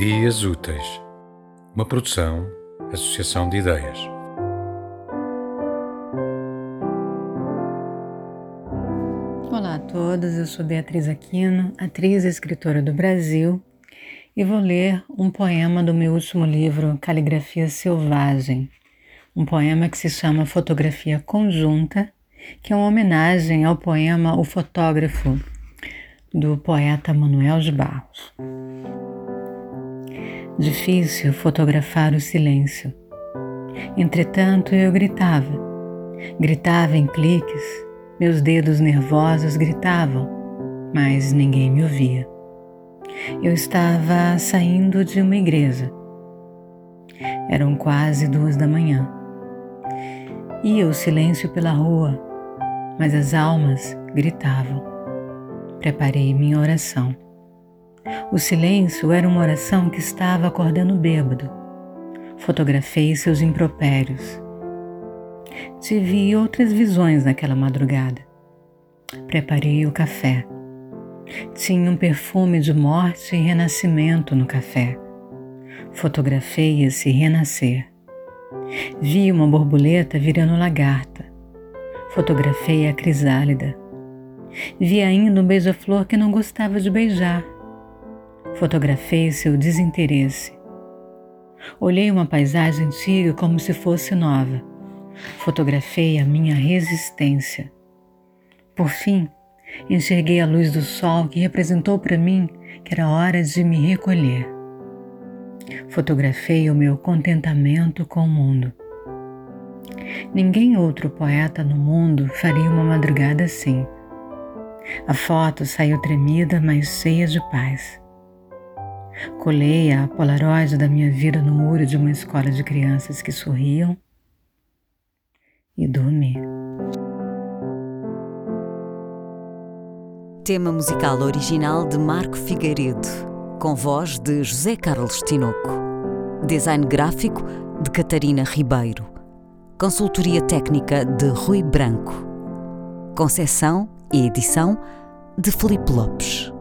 Dias Úteis, uma produção, associação de ideias. Olá a todos, eu sou Beatriz Aquino, atriz e escritora do Brasil, e vou ler um poema do meu último livro, Caligrafia Selvagem, um poema que se chama Fotografia Conjunta, que é uma homenagem ao poema O Fotógrafo, do poeta Manuel de Barros. Difícil fotografar o silêncio. Entretanto, eu gritava. Gritava em cliques, meus dedos nervosos gritavam, mas ninguém me ouvia. Eu estava saindo de uma igreja. Eram quase duas da manhã. Ia o silêncio pela rua, mas as almas gritavam. Preparei minha oração. O silêncio era uma oração que estava acordando bêbado. Fotografei seus impropérios. Tive outras visões naquela madrugada. Preparei o café. Tinha um perfume de morte e renascimento no café. Fotografei esse renascer. Vi uma borboleta virando lagarta. Fotografei a crisálida. Vi ainda um beija-flor que não gostava de beijar. Fotografei seu desinteresse. Olhei uma paisagem antiga como se fosse nova. Fotografei a minha resistência. Por fim, enxerguei a luz do sol que representou para mim que era hora de me recolher. Fotografei o meu contentamento com o mundo. Ninguém outro poeta no mundo faria uma madrugada assim. A foto saiu tremida, mas cheia de paz. Colei a polaroid da minha vida no muro de uma escola de crianças que sorriam e dormi. Tema musical original de Marco Figueiredo, com voz de José Carlos Tinoco. Design gráfico de Catarina Ribeiro. Consultoria técnica de Rui Branco. Concessão e edição de Felipe Lopes.